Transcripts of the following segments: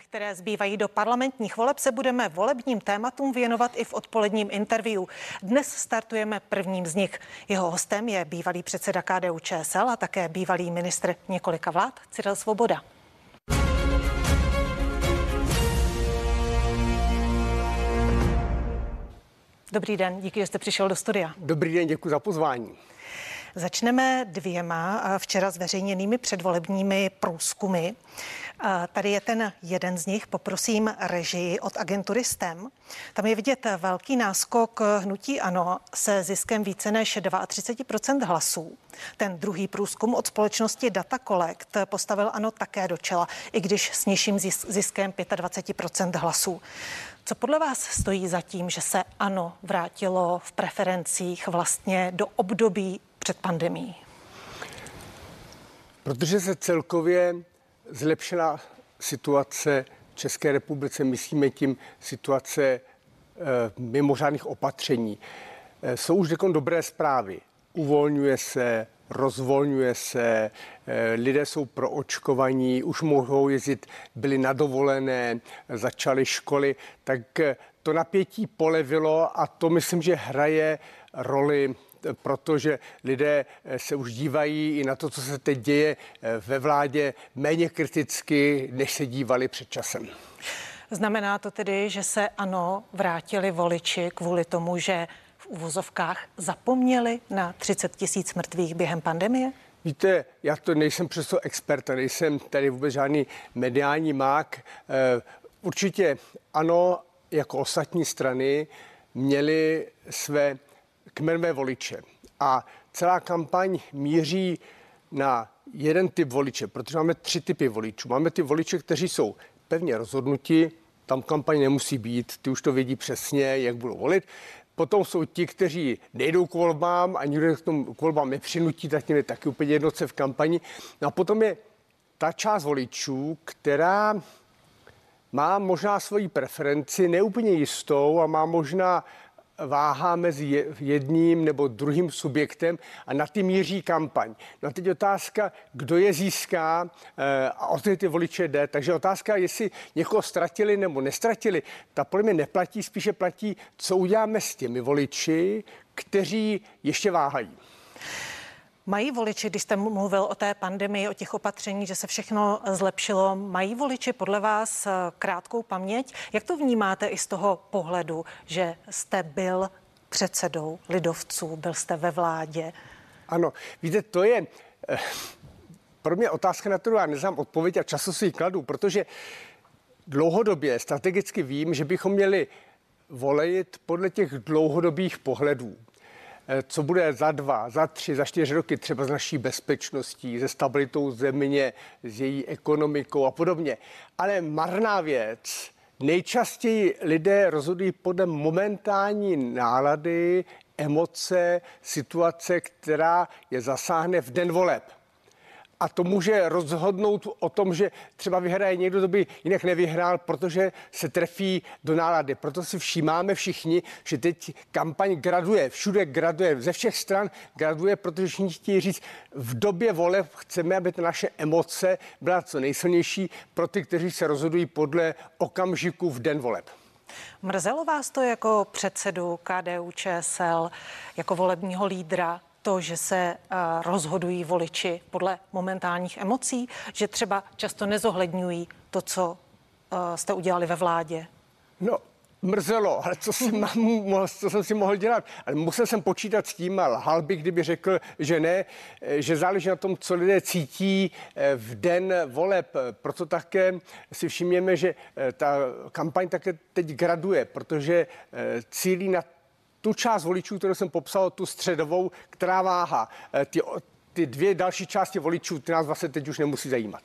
které zbývají do parlamentních voleb, se budeme volebním tématům věnovat i v odpoledním interview. Dnes startujeme prvním z nich. Jeho hostem je bývalý předseda KDU ČSL a také bývalý ministr několika vlád Cyril Svoboda. Dobrý den, díky, že jste přišel do studia. Dobrý den, děkuji za pozvání. Začneme dvěma včera zveřejněnými předvolebními průzkumy. Tady je ten jeden z nich, poprosím režii od agentury STEM. Tam je vidět velký náskok hnutí ANO se ziskem více než 32% hlasů. Ten druhý průzkum od společnosti Data Collect postavil ANO také do čela, i když s nižším ziskem 25% hlasů. Co podle vás stojí za tím, že se ANO vrátilo v preferencích vlastně do období před pandemí? Protože se celkově zlepšila situace v České republice, myslíme tím situace e, mimořádných opatření. E, jsou už řekl dobré zprávy. Uvolňuje se, rozvolňuje se, e, lidé jsou proočkovaní, už mohou jezdit, byli nadovolené, začaly školy, tak to napětí polevilo a to myslím, že hraje roli protože lidé eh, se už dívají i na to, co se teď děje eh, ve vládě, méně kriticky, než se dívali před časem. Znamená to tedy, že se ano, vrátili voliči kvůli tomu, že v uvozovkách zapomněli na 30 tisíc mrtvých během pandemie? Víte, já to nejsem přesto expert, nejsem tady vůbec žádný mediální mák. Eh, určitě ano, jako ostatní strany měli své kmenové voliče. A celá kampaň míří na jeden typ voliče, protože máme tři typy voličů. Máme ty voliče, kteří jsou pevně rozhodnuti, tam kampaň nemusí být, ty už to vědí přesně, jak budou volit. Potom jsou ti, kteří nejdou k volbám a nikdo k tomu k volbám nepřinutí, tak těm je taky úplně jednoce v kampani. No a potom je ta část voličů, která má možná svoji preferenci neúplně jistou a má možná váhá mezi jedním nebo druhým subjektem a na tím míří kampaň. No a teď otázka, kdo je získá eh, a o ty, ty voliče jde. Takže otázka, jestli někoho ztratili nebo nestratili, ta podle mě neplatí, spíše platí, co uděláme s těmi voliči, kteří ještě váhají. Mají voliči, když jste mluvil o té pandemii, o těch opatření, že se všechno zlepšilo, mají voliči podle vás eh, krátkou paměť? Jak to vnímáte i z toho pohledu, že jste byl předsedou lidovců, byl jste ve vládě? Ano, víte, to je eh, pro mě otázka, na kterou já neznám odpověď a často si ji kladu, protože dlouhodobě strategicky vím, že bychom měli volit podle těch dlouhodobých pohledů. Eh, co bude za dva, za tři, za čtyři roky třeba s naší bezpečností, se stabilitou země, s její ekonomikou a podobně. Ale marná věc, nejčastěji lidé rozhodují podle momentální nálady, emoce, situace, která je zasáhne v den voleb a to může rozhodnout o tom, že třeba vyhraje někdo, kdo by jinak nevyhrál, protože se trefí do nálady. Proto si všímáme všichni, že teď kampaň graduje, všude graduje, ze všech stran graduje, protože všichni chtějí říct, v době voleb chceme, aby ta naše emoce byla co nejsilnější pro ty, kteří se rozhodují podle okamžiku v den voleb. Mrzelo vás to jako předsedu KDU ČSL, jako volebního lídra, to, že se eh, rozhodují voliči podle momentálních emocí, že třeba často nezohledňují to, co eh, jste udělali ve vládě? No, mrzelo, ale co, si mám, co jsem si mohl dělat? Ale musel jsem počítat s tím a lhal bych, kdyby řekl, že ne, eh, že záleží na tom, co lidé cítí v den voleb. Proto také si všimněme, že ta kampaň také teď graduje, protože cílí na tu část voličů, kterou jsem popsal, tu středovou, která váha. Eh, ty, ty dvě další části voličů, ty nás vlastně teď už nemusí zajímat.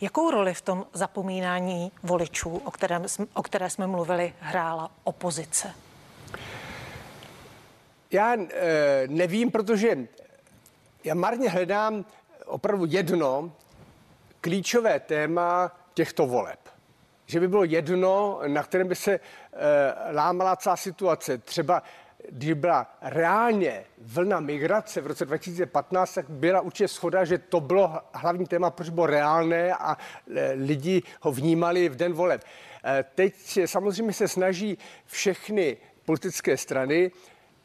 Jakou roli v tom zapomínání voličů, o, kterém, o které jsme mluvili, hrála opozice? Já e, nevím, protože já marně hledám opravdu jedno klíčové téma těchto voleb že by bylo jedno, na kterém by se e, lámala celá situace. Třeba když byla reálně vlna migrace v roce 2015, tak byla určitě schoda, že to bylo hlavní téma, proč bylo reálné a e, lidi ho vnímali v den voleb. E, teď samozřejmě se snaží všechny politické strany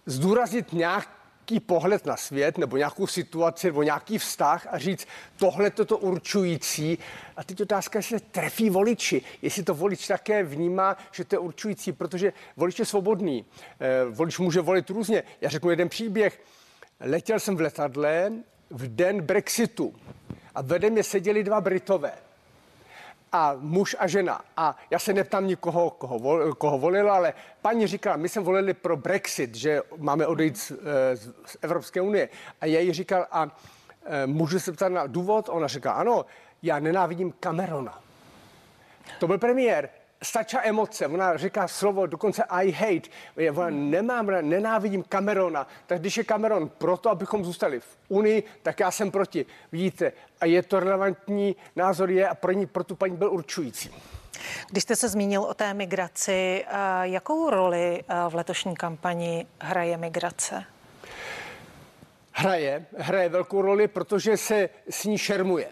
zdůraznit nějak nějaký pohled na svět nebo nějakou situaci nebo nějaký vztah a říct, tohle to to určující. A teď otázka, jestli se trefí voliči, jestli to volič také vnímá, že to je určující, protože volič je svobodný. Eh, volič může volit různě. Já řeknu jeden příběh. Letěl jsem v letadle v den Brexitu a vedle mě seděli dva Britové a muž a žena. A já se neptám nikoho, koho, vol, koho volila, ale paní říkala, my jsme volili pro Brexit, že máme odejít z, eh, z, z Evropské unie. A já jí říkal, a e, můžu se ptát na důvod? Ona říká, ano, já nenávidím Camerona. To byl premiér stačí emoce. Ona říká slovo dokonce I hate. Ona nemám, nenávidím Camerona. Tak když je Cameron proto, abychom zůstali v Unii, tak já jsem proti. Vidíte, a je to relevantní názor je a pro ní, pro tu paní byl určující. Když jste se zmínil o té migraci, jakou roli v letošní kampani hraje migrace? Hraje, hraje velkou roli, protože se s ní šermuje.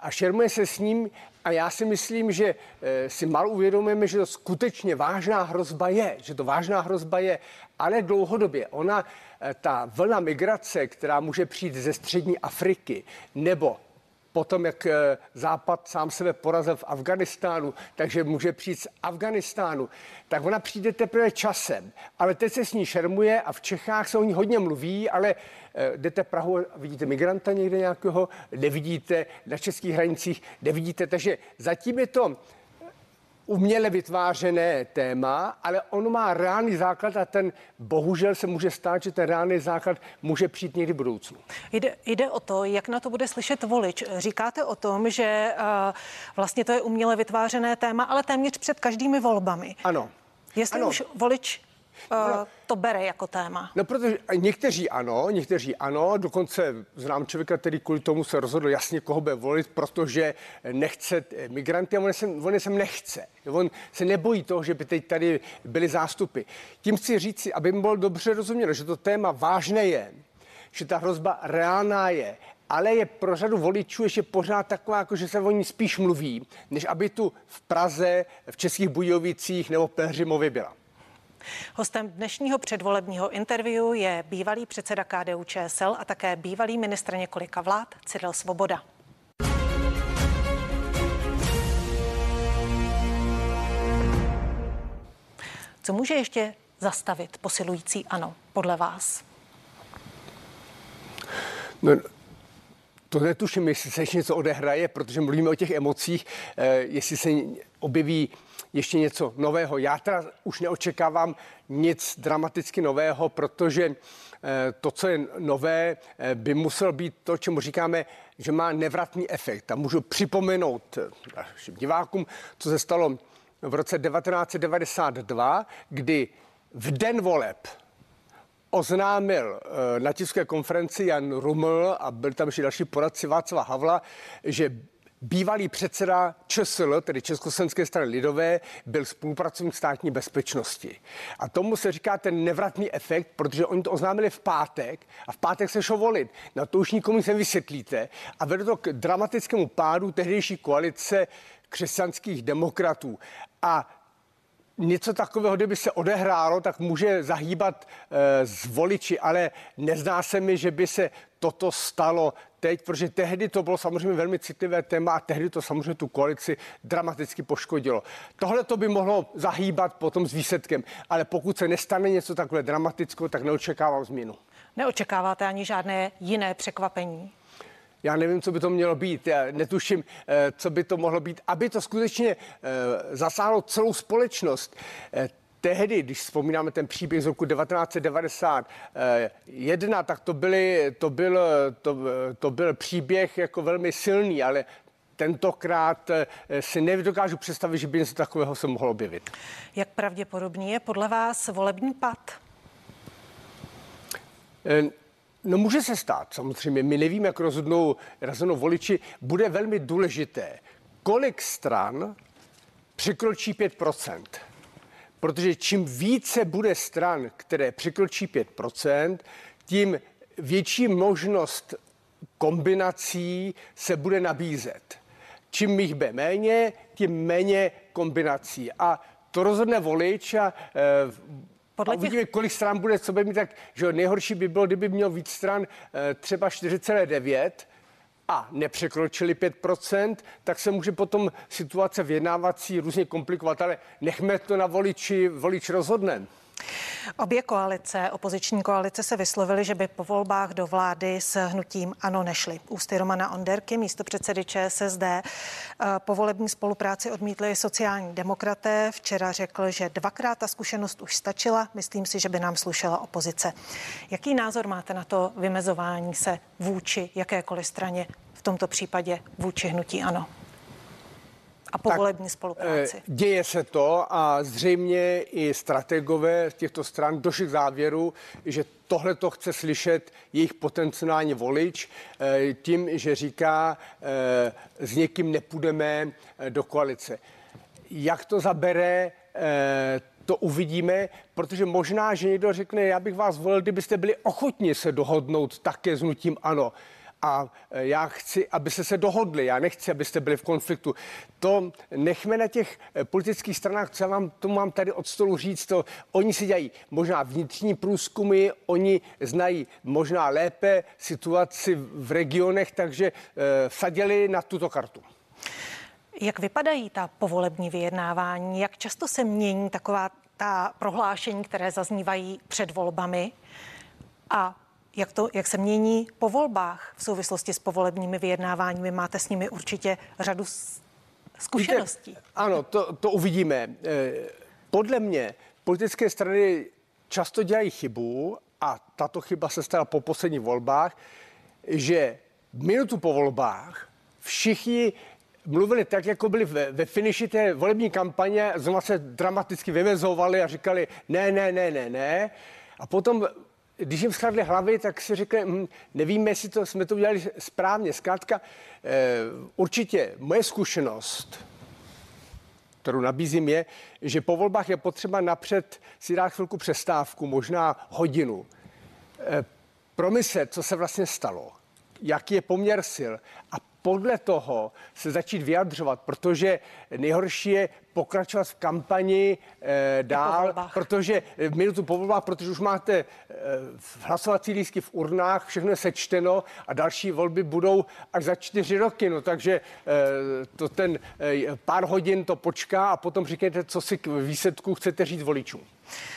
A šermuje se s ním a já si myslím, že eh, si mal uvědomujeme, že to skutečně vážná hrozba je, že to vážná hrozba je, ale dlouhodobě. Ona, eh, ta vlna migrace, která může přijít ze střední Afriky nebo potom, jak eh, Západ sám sebe porazil v Afganistánu, takže může přijít z Afganistánu, tak ona přijde teprve časem. Ale teď se s ní šermuje a v Čechách se o ní hodně mluví, ale eh, jdete Prahu, vidíte migranta někde nějakého, nevidíte na českých hranicích, nevidíte, takže zatím je to uměle vytvářené téma, ale on má reálný základ a ten bohužel se může stát, že ten reálný základ může přijít někdy v budoucnu. Jde, jde o to, jak na to bude slyšet volič. Říkáte o tom, že uh, vlastně to je uměle vytvářené téma, ale téměř před každými volbami. Ano. Jestli ano. už volič uh, to bere jako téma? No, protože někteří ano, někteří ano, dokonce znám člověka, který kvůli tomu se rozhodl jasně, koho bude volit, protože nechce migranty a on se, on se nechce. On se nebojí toho, že by teď tady byly zástupy. Tím chci říct aby bylo dobře rozuměno, že to téma vážné je, že ta hrozba reálná je, ale je pro řadu voličů ještě pořád taková, jako že se o ní spíš mluví, než aby tu v Praze, v Českých Bujovicích nebo Pelhřimově byla. Hostem dnešního předvolebního interview je bývalý předseda KDU ČSL a také bývalý ministr několika vlád Cyril Svoboda. Co může ještě zastavit posilující ano, podle vás? No, to netuším, jestli se ještě něco odehraje, protože mluvíme o těch emocích, eh, jestli se objeví ještě něco nového. Já teda už neočekávám nic dramaticky nového, protože eh, to, co je nové, eh, by muselo být to, čemu říkáme, že má nevratný efekt. A můžu připomenout našim divákům, co se stalo v roce 1992, kdy v den voleb oznámil na tiskové konferenci Jan Ruml a byl tam ještě další poradci Václava Havla, že Bývalý předseda ČSL, tedy Československé strany lidové, byl spolupracovník státní bezpečnosti. A tomu se říká ten nevratný efekt, protože oni to oznámili v pátek a v pátek se šlo volit. Na to už nikomu se vysvětlíte. A vedlo to k dramatickému pádu tehdejší koalice křesťanských demokratů. A něco takového, kdyby se odehrálo, tak může zahýbat e, z voliči, ale nezdá se mi, že by se toto stalo teď, protože tehdy to bylo samozřejmě velmi citlivé téma a tehdy to samozřejmě tu koalici dramaticky poškodilo. Tohle to by mohlo zahýbat potom s výsledkem, ale pokud se nestane něco takhle dramatického, tak neočekávám změnu. Neočekáváte ani žádné jiné překvapení? Já nevím, co by to mělo být. Já netuším, eh, co by to mohlo být, aby to skutečně eh, zasáhlo celou společnost. Eh, tehdy, když vzpomínáme ten příběh z roku 1991, tak to, byly, to, byl, to, to byl příběh jako velmi silný, ale tentokrát si nedokážu představit, že by něco takového se mohlo objevit. Jak pravděpodobný je podle vás volební pad? No může se stát, samozřejmě. My nevíme, jak rozhodnou, rozhodnou voliči. Bude velmi důležité, kolik stran překročí 5%. protože čím více bude stran, které překročí 5%, tím větší možnost kombinací se bude nabízet. Čím jich bude méně, tím méně kombinací. A to rozhodne volič a, e, Podle a uvidíme, těch... kolik stran bude, co bude mít, tak že nejhorší by bylo, kdyby měl víc stran, e, třeba 4,9 a nepřekročili 5%, tak se může potom situace vyjednávací různě komplikovat, ale nechme to na voliči, volič rozhodne. Obě koalice, opoziční koalice se vyslovily, že by po volbách do vlády s hnutím ANO nešly. Ústy Romana Onderky, místo předsedy ČSSD, eh, po volební spolupráci odmítli sociální demokraté. Včera řekl, že dvakrát ta zkušenost už stačila. Myslím si, že by nám slušela opozice. Jaký názor máte na to vymezování se vůči jakékoliv straně, v tomto případě vůči hnutí ANO? A povolební tak, spolupráci. Eh, děje se to a zřejmě i strategové těchto stran došli k závěru, že tohle to chce slyšet jejich potenciální volič eh, tím, že říká, eh, s někým nepůjdeme do koalice. Jak to zabere, to uvidíme, protože možná, že někdo řekne, já bych vás volil, kdybyste byli ochotni se dohodnout také s nutím ano a e, já chci, aby se dohodli. Já nechci, abyste byli v konfliktu. To nechme na těch e, politických stranách, co já vám to mám tady od stolu říct, to oni si dělají možná vnitřní průzkumy, oni znají možná lépe situaci v regionech, takže e, vsadili na tuto kartu. Jak vypadají ta povolební vyjednávání? Jak často se mění taková ta prohlášení, které zaznívají před volbami? A jak, to, jak se mění po volbách v souvislosti s povolebními vyjednáváními? Máte s nimi určitě řadu zkušeností. Víte, ano, to, to uvidíme. Eh, podle mě politické strany často dělají chybu a tato chyba se stala po posledních volbách, že minutu po volbách všichni mluvili tak, jako byli ve, ve finiši té volební kampaně, znovu se dramaticky vymezovali a říkali ne, ne, ne, ne, ne. A potom když jim schladly hlavy, tak si řekli, hm, nevíme, jestli to, jsme to udělali správně. Zkrátka, eh, určitě moje zkušenost, kterou nabízím, je, že po volbách je potřeba napřed si dát chvilku přestávku, možná hodinu, eh, promyslet, co se vlastně stalo, jaký je poměr sil a podle toho se začít vyjadřovat, protože nejhorší je pokračovat v kampani eh, dál, protože eh, minutu po volbách, protože už máte eh, hlasovací lístky v urnách, všechno je sečteno a další volby budou až za čtyři roky. No takže eh, to ten eh, pár hodin to počká a potom říkejte, co si k výsledku chcete říct voličům.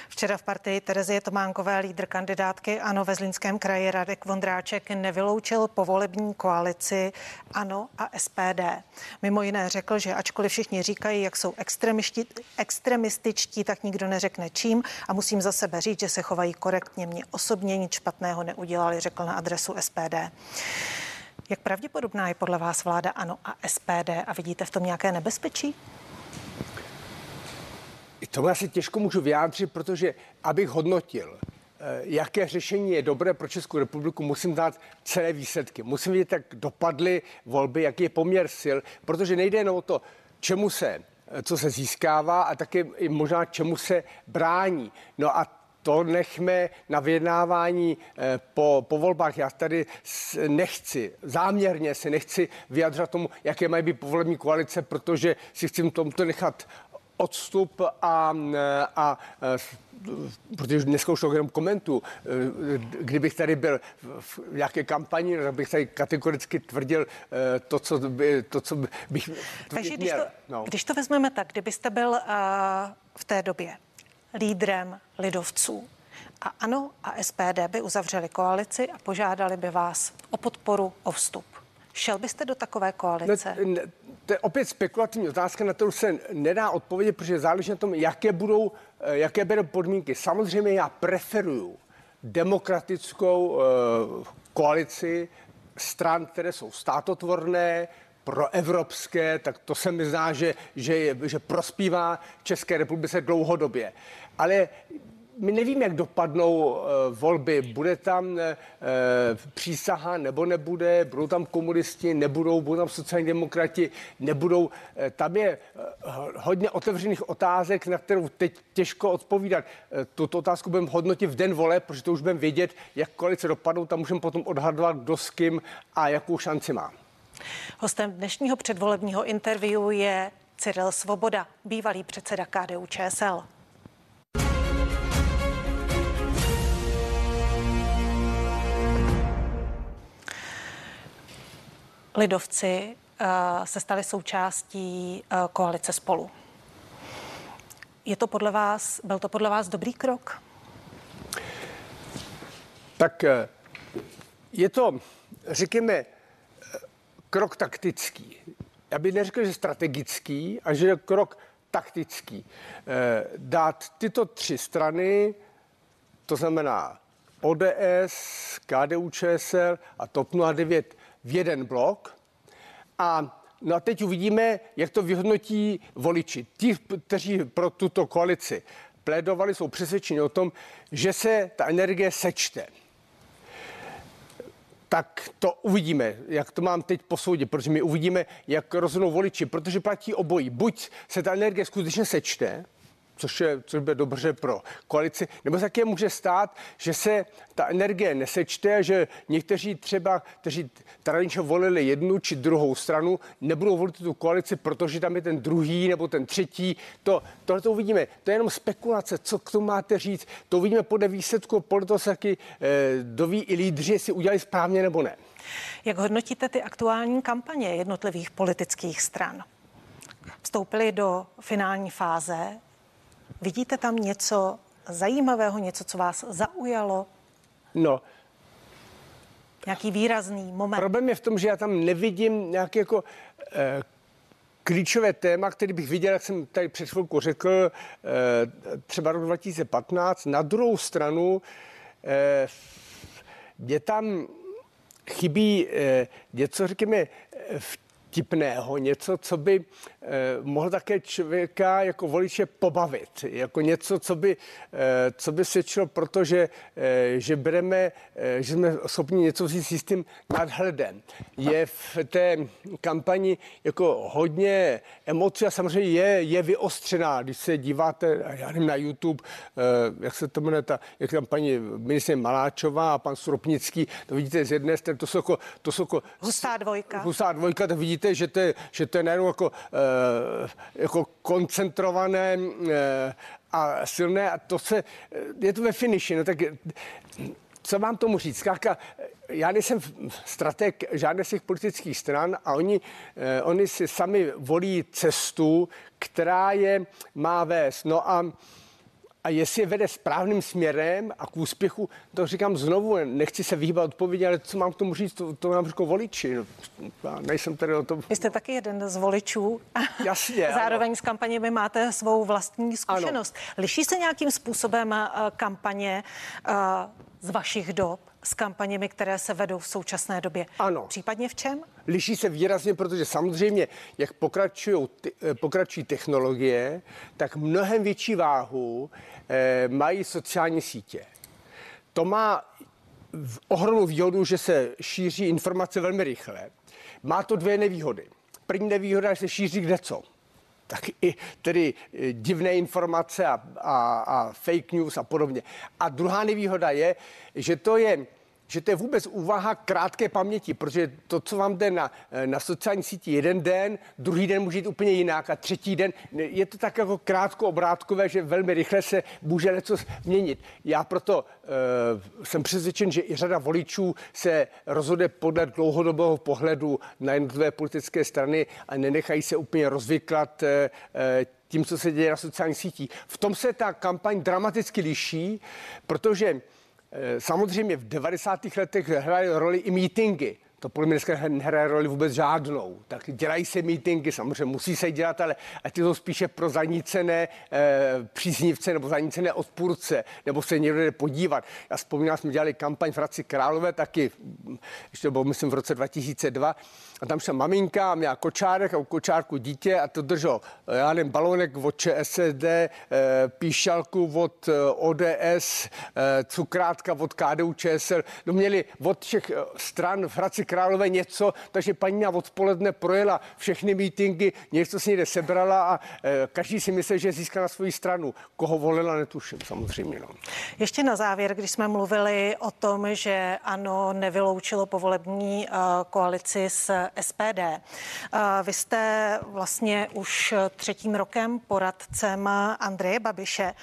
Včera v partii Terezie Tománkové lídr kandidátky ANO ve Zlínském kraji Radek Vondráček nevyloučil povolební koalici ANO a SPD. Mimo jiné řekl, že ačkoliv všichni říkají, jak jsou extremističtí, tak nikdo neřekne čím a musím za sebe říct, že se chovají korektně. Mě osobně nic špatného neudělali, řekl na adresu SPD. Jak pravděpodobná je podle vás vláda ANO a SPD a vidíte v tom nějaké nebezpečí? To asi těžko můžu vyjádřit, protože abych hodnotil, jaké řešení je dobré pro Českou republiku, musím dát celé výsledky. Musím vidět, jak dopadly volby, jaký je poměr sil, protože nejde jen o to, čemu se, eh, co se získává a také možná čemu se brání. No a to nechme na vyjednávání eh, po, po volbách. Já tady nechci, záměrně se nechci vyjadřovat tomu, jaké mají být povolební koalice, protože si chci tomto nechat odstup a, a, a protože dneska už to jenom komentu, kdybych tady byl v nějaké kampani, tak bych tady kategoricky tvrdil eh, to, co, by, to, co bych Takže když to, no. když to vezmeme tak, kdybyste byl uh, v té době lídrem lidovců, a ANO a SPD by uzavřeli koalici a požádali by vás o podporu, o vstup. Šel byste do takové koalice? Ne, ne, to je opět spekulativní otázka, na kterou se nedá odpovědět, protože záleží na tom, jaké budou, eh, jaké budou podmínky. Samozřejmě já preferuju demokratickou uh, koalici stran, které jsou státotvorné, proevropské, tak to se mi zdá, že, že, že prospívá České republice dlouhodobě. Ale my nevíme, jak dopadnou volby. Bude tam přísaha nebo nebude, budou tam komunisti, nebudou, budou tam sociální demokrati, nebudou. Tam je hodně otevřených otázek, na kterou teď těžko odpovídat. Tuto otázku budeme hodnotit v den vole, protože to už budeme vědět, jak koalice dopadnou, tam můžeme potom odhadovat, kdo s kým a jakou šanci má. Hostem dnešního předvolebního interview je Cyril Svoboda, bývalý předseda KDU ČSL. Lidovci uh, se stali součástí uh, koalice spolu. Je to podle vás, byl to podle vás dobrý krok? Tak eh, je to, řekněme, krok taktický. Já bych neřekl, že strategický, a že krok taktický. Eh, dát tyto tři strany, to znamená ODS, KDU ČSL a TOP 09 v jeden blok. A No a teď uvidíme, jak to vyhodnotí voliči. Ti, kteří pro tuto koalici plédovali, jsou přesvědčeni o tom, že se ta energie sečte tak to uvidíme, jak to mám teď posoudit, protože my uvidíme, jak rozhodnou voliči, protože platí obojí. Buď se ta energie skutečně sečte, což, je, což bude dobře pro koalici, nebo se také může stát, že se ta energie nesečte, že někteří třeba, kteří tradičně volili jednu či druhou stranu, nebudou volit tu koalici, protože tam je ten druhý nebo ten třetí. To, tohle to uvidíme. To je jenom spekulace, co k tomu máte říct. To uvidíme podle výsledku, podle toho se taky eh, doví i lídři, jestli udělali správně nebo ne. Jak hodnotíte ty aktuální kampaně jednotlivých politických stran? Vstoupili do finální fáze. Vidíte tam něco zajímavého, něco, co vás zaujalo? No, Nějaký výrazný moment. Problém je v tom, že já tam nevidím nějaké jako eh, klíčové téma, který bych viděl, jak jsem tady před chvilkou řekl, eh, třeba rok 2015. Na druhou stranu eh, je tam chybí eh, něco, řekněme, v vtipného, něco, co by eh, mohl také člověka jako voliče pobavit, jako něco, co by, eh, co by svědčilo, protože eh, že bereme, eh, že jsme schopni něco vzít s jistým nadhledem. Je v té kampani jako hodně emocí a samozřejmě je, je vyostřená, když se díváte, já nevím, na YouTube, eh, jak se to jmenuje, ta, jak tam paní ministrině Maláčová a pan Stropnický, to vidíte z jedné strany, to jsou jako, to jsou jako Hustá dvojka. Hustá dvojka, to vidíte, že to je, že to je najednou jako, eh, jako koncentrované eh, a silné a to se, je to ve finiši, no tak co mám tomu říct? Zkrátka, já nejsem strateg žádné z těch politických stran a oni, eh, oni si sami volí cestu, která je má vést. No a a jestli je vede správným směrem a k úspěchu, to říkám znovu, nechci se vyhýbat odpovědi, ale co mám k tomu říct, to, to nám řekl voliči. No, já nejsem tady o tom. Vy jste taky jeden z voličů. Jasně. Zároveň ano. s kampaněmi máte svou vlastní zkušenost. Ano. Liší se nějakým způsobem eh, kampaně eh, z vašich dob? s kampaněmi, které se vedou v současné době. Ano. Případně v čem? Liší se výrazně, protože samozřejmě, jak pokračují, eh, pokračují technologie, tak mnohem větší váhu mají sociální sítě. To má ohromnou výhodu, že se šíří informace velmi rychle. Má to dvě nevýhody. První nevýhoda je, že se šíří kde co tak i tedy eh, divné informace a, a, a fake news a podobně. A druhá nevýhoda je, že to je že to je vůbec úvaha krátké paměti, protože to, co vám jde na, na sociální síti jeden den, druhý den může jít úplně jinak a třetí den, je to tak jako krátko obrátkové, že velmi rychle se může něco změnit. Já proto uh, jsem přesvědčen, že i řada voličů se rozhodne podle dlouhodobého pohledu na jednotlivé politické strany a nenechají se úplně rozvyklat uh, tím, co se děje na sociálních sítích. V tom se ta kampaň dramaticky liší, protože Eh, samozřejmě v 90. letech hrály roli i mítingy. To podle mě dneska nehraje roli vůbec žádnou. Tak dělají se mítinky, samozřejmě musí se dělat, ale a ty to spíše pro zanícené e, příznivce nebo zanícené odpůrce, nebo se někdo jde podívat. Já vzpomínám, jsme dělali kampaň v Hradci Králové taky, ještě bylo myslím v roce 2002, a tam šla maminka měla kočárek a u kočárku dítě a to držel, já nevím, balonek od ČSSD, e, píšalku od ODS, e, cukrátka od KDU ČSL. No měli od všech stran v Hradci Králové něco, takže paní odpoledne projela všechny mítinky, něco si někde sebrala a e, každý si myslel, že získá na svou stranu. Koho volila, netuším samozřejmě. No. Ještě na závěr, když jsme mluvili o tom, že ano, nevyloučilo povolební uh, koalici s SPD. Uh, vy jste vlastně už třetím rokem poradcem Andreje Babiše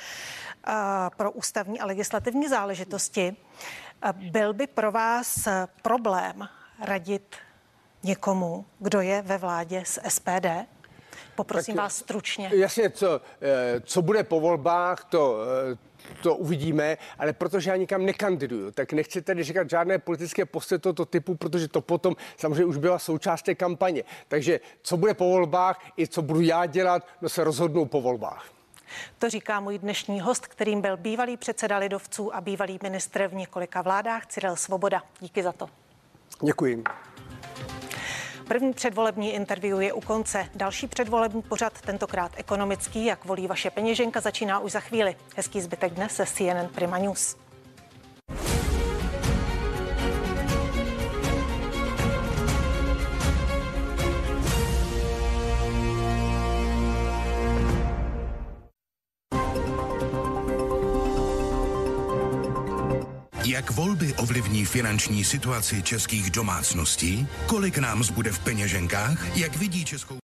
pro ústavní a legislativní záležitosti. Byl by pro vás problém radit někomu, kdo je ve vládě z SPD? Poprosím tak, vás stručně. Jasně, co, eh, co bude po volbách, to, eh, to uvidíme, ale protože já nikam nekandiduju, tak nechci tady říkat žádné politické posty tohoto typu, protože to potom samozřejmě už byla součást té kampaně. Takže co bude po volbách i co budu já dělat, no se rozhodnou po volbách. To říká můj dnešní host, kterým byl bývalý předseda lidovců a bývalý ministr v několika vládách Cyril Svoboda. Díky za to. Děkuji. První předvolební interview je u konce. Další předvolební pořad, tentokrát ekonomický, jak volí vaše peněženka, začíná už za chvíli. Hezký zbytek dne se CNN Prima News. Jak volby ovlivní finanční situaci českých domácností? Kolik nám zbude v peněženkách? Jak vidí českou